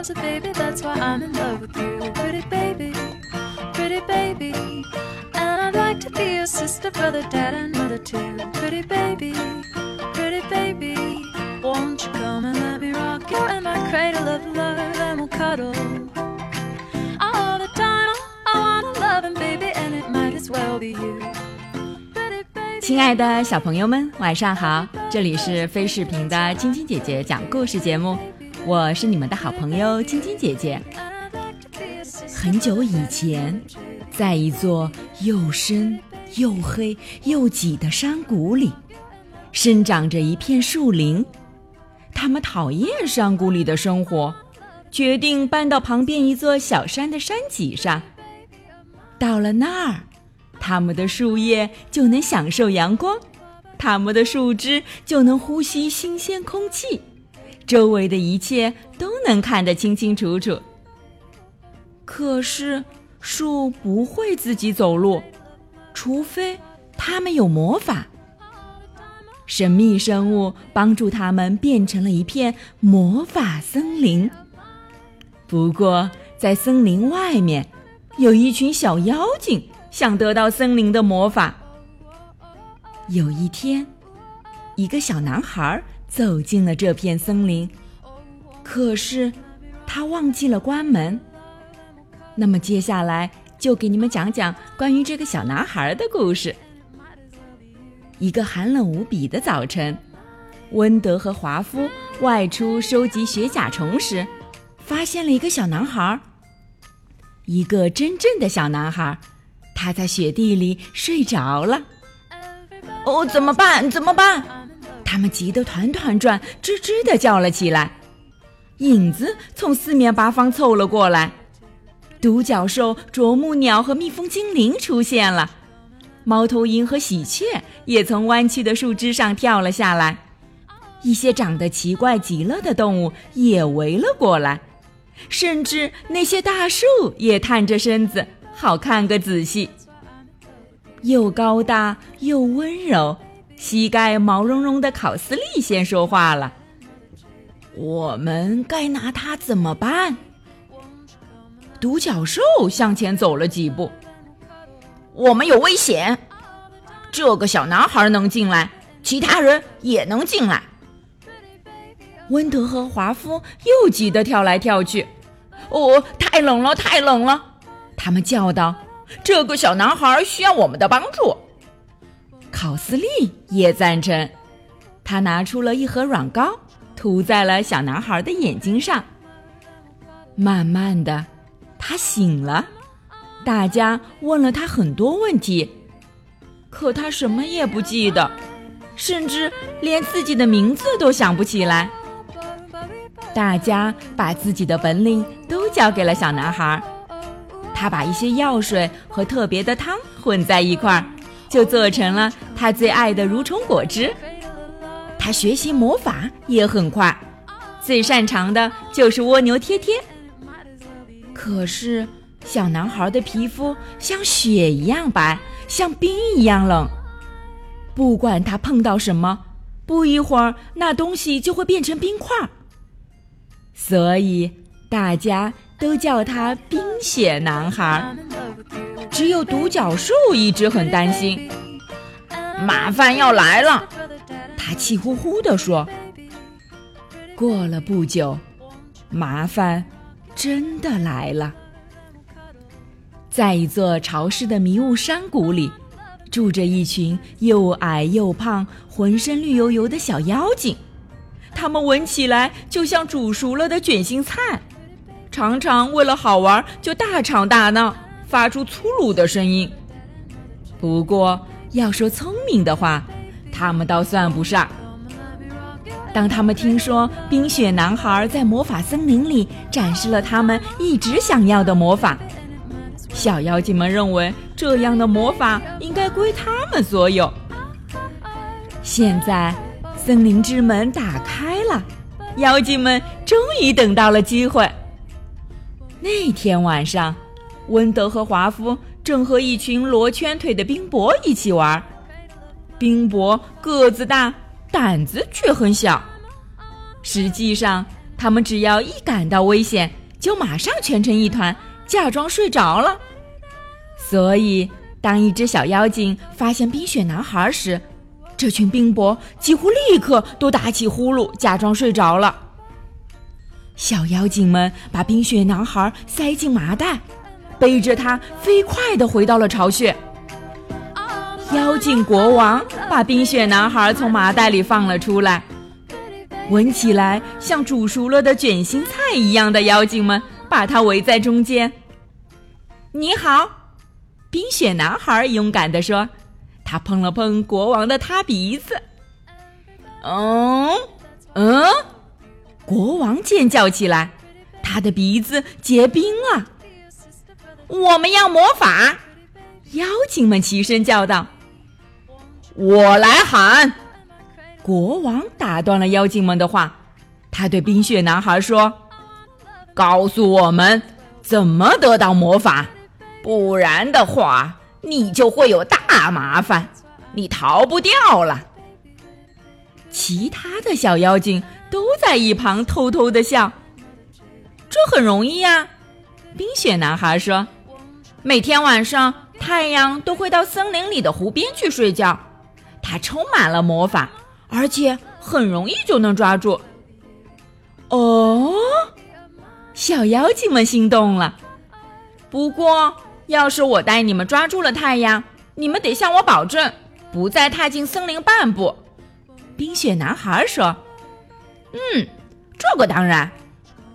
loves a baby, that's why I'm in love with you. Pretty baby, pretty baby. And I'd like to be your sister, brother, dad, and mother too. Pretty baby, pretty baby. Won't you come and let me rock you in my cradle of love and we'll cuddle all the time. I wanna love him, baby, and it might as well be you. Pretty baby. 亲爱的小朋友们，晚上好！这里是飞视频的晶晶姐姐讲故事节目， 我是你们的好朋友晶晶姐姐。很久以前，在一座又深又黑又挤的山谷里，生长着一片树林。他们讨厌山谷里的生活，决定搬到旁边一座小山的山脊上。到了那儿，他们的树叶就能享受阳光，他们的树枝就能呼吸新鲜空气，周围的一切都能看得清清楚楚。可是树不会自己走路，除非它们有魔法。神秘生物帮助它们变成了一片魔法森林。不过，在森林外面，有一群小妖精想得到森林的魔法。有一天，一个小男孩走进了这片森林，可是他忘记了关门。那么接下来就给你们讲讲关于这个小男孩的故事。一个寒冷无比的早晨，温德和华夫外出收集雪甲虫时，发现了一个小男孩，一个真正的小男孩，他在雪地里睡着了。哦，怎么办？怎么办？他们急得团团转，吱吱地叫了起来。影子从四面八方凑了过来。独角兽、啄木鸟和蜜蜂精灵出现了，猫头鹰和喜鹊也从弯曲的树枝上跳了下来，一些长得奇怪极了的动物也围了过来，甚至那些大树也探着身子，好看个仔细。又高大又温柔，膝盖毛茸茸的考斯利先说话了：“我们该拿它怎么办？”独角兽向前走了几步。我们有危险！这个小男孩能进来，其他人也能进来。温德和华夫又急得跳来跳去。哦，太冷了，太冷了！他们叫道：“这个小男孩需要我们的帮助。”考斯利也赞成，他拿出了一盒软膏，涂在了小男孩的眼睛上。慢慢的。他醒了，大家问了他很多问题，可他什么也不记得，甚至连自己的名字都想不起来。大家把自己的本领都交给了小男孩，他把一些药水和特别的汤混在一块儿，就做成了他最爱的蠕虫果汁。他学习魔法也很快，最擅长的就是蜗牛贴贴。可是，小男孩的皮肤像雪一样白，像冰一样冷。不管他碰到什么，不一会儿那东西就会变成冰块。所以大家都叫他“冰雪男孩”。只有独角兽一直很担心，麻烦要来了。他气呼呼地说。过了不久，麻烦。真的来了，在一座潮湿的迷雾山谷里，住着一群又矮又胖、浑身绿油油的小妖精。它们闻起来就像煮熟了的卷心菜，常常为了好玩就大吵大闹，发出粗鲁的声音。不过要说聪明的话，他们倒算不上。当他们听说冰雪男孩在魔法森林里展示了他们一直想要的魔法，小妖精们认为这样的魔法应该归他们所有。现在，森林之门打开了，妖精们终于等到了机会。一天晚上，温德和华夫正和一群罗圈腿的冰雹一起玩。冰雹个子大，胆子却很小。实际上，他们只要一感到危险，就马上蜷成一团，假装睡着了。所以，当一只小妖精发现冰雪男孩时，这群冰雹几乎立刻都打起呼噜，假装睡着了。小妖精们把冰雪男孩塞进麻袋，背着他飞快地回到了巢穴。妖精国王把冰雪男孩从麻袋里放了出来。闻起来像煮熟了的卷心菜一样的妖精们把他围在中间。你好，冰雪男孩勇敢地说。他碰了碰国王的塌鼻子。嗯嗯，国王尖叫起来，他的鼻子结冰了。我们要魔法！妖精们齐声叫道：“我来喊！”国王打断了妖精们的话，他对冰雪男孩说：“告诉我们怎么得到魔法，不然的话，你就会有大麻烦，你逃不掉了。”其他的小妖精都在一旁偷偷的笑。这很容易呀，冰雪男孩说：“每天晚上，太阳都会到森林里的湖边去睡觉，它充满了魔法。”而且很容易就能抓住。哦，小妖精们心动了。不过，要是我带你们抓住了太阳，你们得向我保证，不再踏进森林半步。冰雪男孩说：“嗯，这个当然。”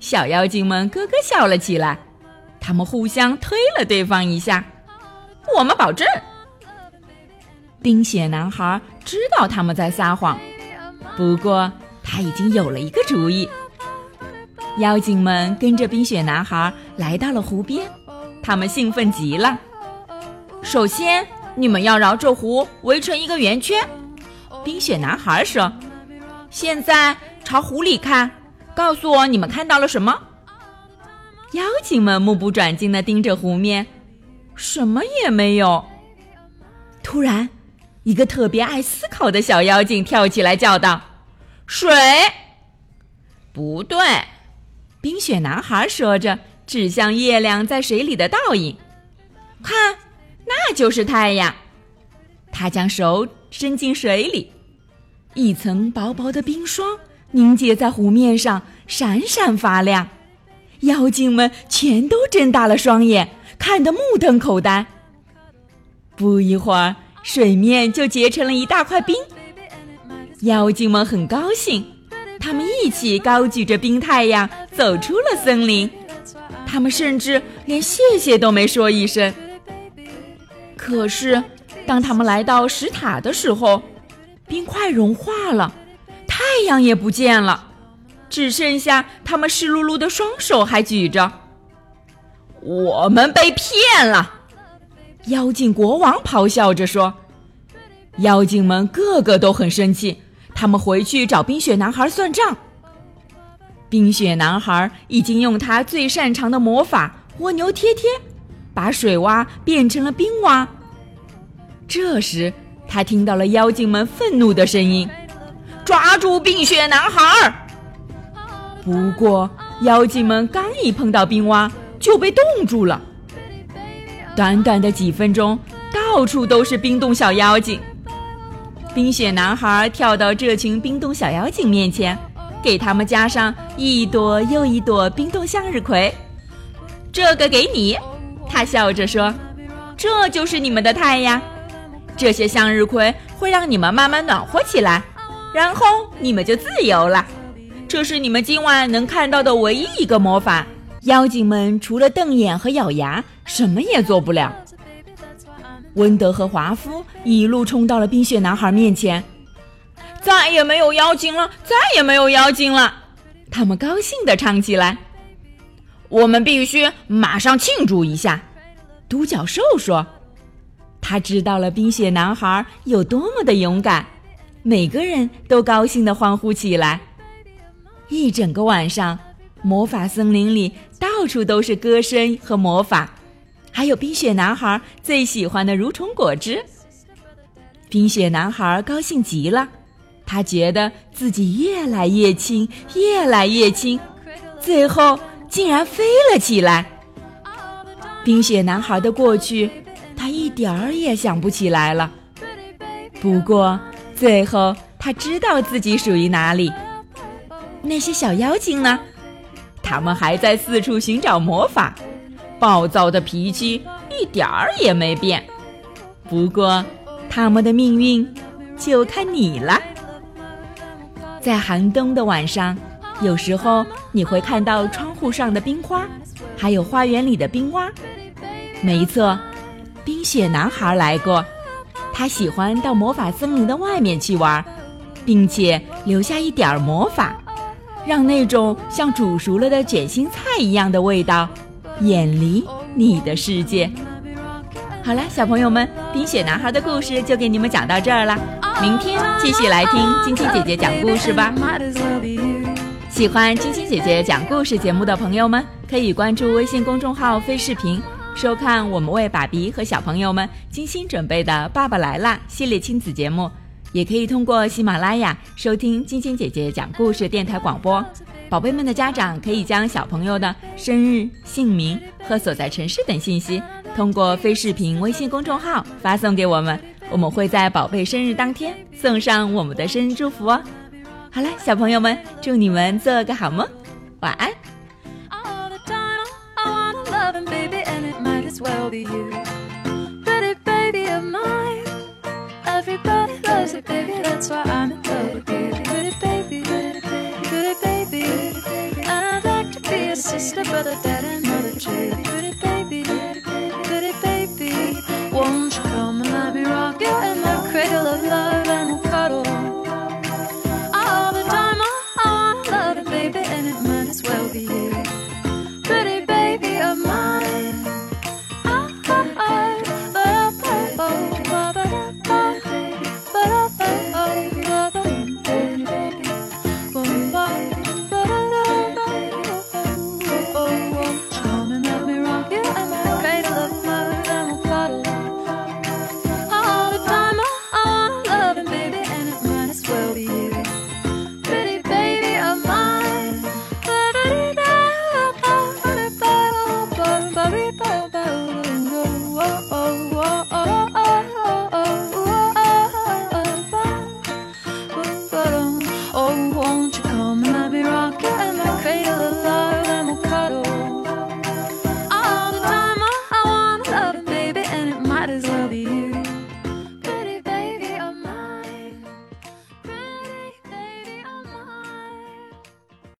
小妖精们咯咯笑了起来，他们互相推了对方一下。我们保证。冰雪男孩知道他们在撒谎，不过他已经有了一个主意。妖精们跟着冰雪男孩来到了湖边，他们兴奋极了。首先，你们要绕着湖围成一个圆圈。冰雪男孩说：“现在朝湖里看，告诉我你们看到了什么。”妖精们目不转睛地盯着湖面，什么也没有。突然。一个特别爱思考的小妖精跳起来叫道：“水！”不对，冰雪男孩说着，指向月亮在水里的倒影。看，那就是太阳。他将手伸进水里，一层薄薄的冰霜凝结在湖面上，闪闪发亮。妖精们全都睁大了双眼，看得目瞪口呆。不一会儿。水面就结成了一大块冰，妖精们很高兴，他们一起高举着冰太阳走出了森林。他们甚至连谢谢都没说一声。可是，当他们来到石塔的时候，冰块融化了，太阳也不见了，只剩下他们湿漉漉的双手还举着。我们被骗了。妖精国王咆哮着说：“妖精们个个都很生气，他们回去找冰雪男孩算账。冰雪男孩已经用他最擅长的魔法——蜗牛贴贴，把水洼变成了冰洼。这时，他听到了妖精们愤怒的声音：“抓住冰雪男孩！”不过，妖精们刚一碰到冰蛙，就被冻住了。短短的几分钟，到处都是冰冻小妖精。冰雪男孩跳到这群冰冻小妖精面前，给他们加上一朵又一朵冰冻向日葵。这个给你，他笑着说：“这就是你们的太阳。这些向日葵会让你们慢慢暖和起来，然后你们就自由了。这是你们今晚能看到的唯一一个魔法。妖精们除了瞪眼和咬牙。”什么也做不了。温德和华夫一路冲到了冰雪男孩面前，再也没有妖精了，再也没有妖精了！他们高兴地唱起来。我们必须马上庆祝一下，独角兽说。他知道了冰雪男孩有多么的勇敢，每个人都高兴地欢呼起来。一整个晚上，魔法森林里到处都是歌声和魔法。还有冰雪男孩最喜欢的蠕虫果汁。冰雪男孩高兴极了，他觉得自己越来越轻，越来越轻，最后竟然飞了起来。冰雪男孩的过去，他一点儿也想不起来了。不过最后他知道自己属于哪里。那些小妖精呢？他们还在四处寻找魔法，暴躁的脾气一点儿也没变。不过，他们的命运就看你了。在寒冬的晚上，有时候你会看到窗户上的冰花，还有花园里的冰蛙。没错，冰雪男孩来过。他喜欢到魔法森林的外面去玩，并且留下一点魔法。让那种像煮熟了的卷心菜一样的味道远离你的世界。好了，小朋友们，冰雪男孩的故事就给你们讲到这儿了。明天继续来听晶晶姐姐讲故事吧。喜欢晶晶姐姐讲故事节目的朋友们，可以关注微信公众号“飞视频”，收看我们为爸比和小朋友们精心准备的《爸爸来啦》系列亲子节目。也可以通过喜马拉雅收听晶晶姐姐讲故事电台广播。宝贝们的家长可以将小朋友的生日、姓名和所在城市等信息，通过非视频微信公众号发送给我们，我们会在宝贝生日当天送上我们的生日祝福哦。好了，小朋友们，祝你们做个好梦，晚安。as well be you. Pretty baby of mine, everybody loves it, baby. That's why I'm in love with you. Pretty baby, pretty baby, pretty baby. I'd like to be a sister, brother, dad, and mother too. Pretty baby.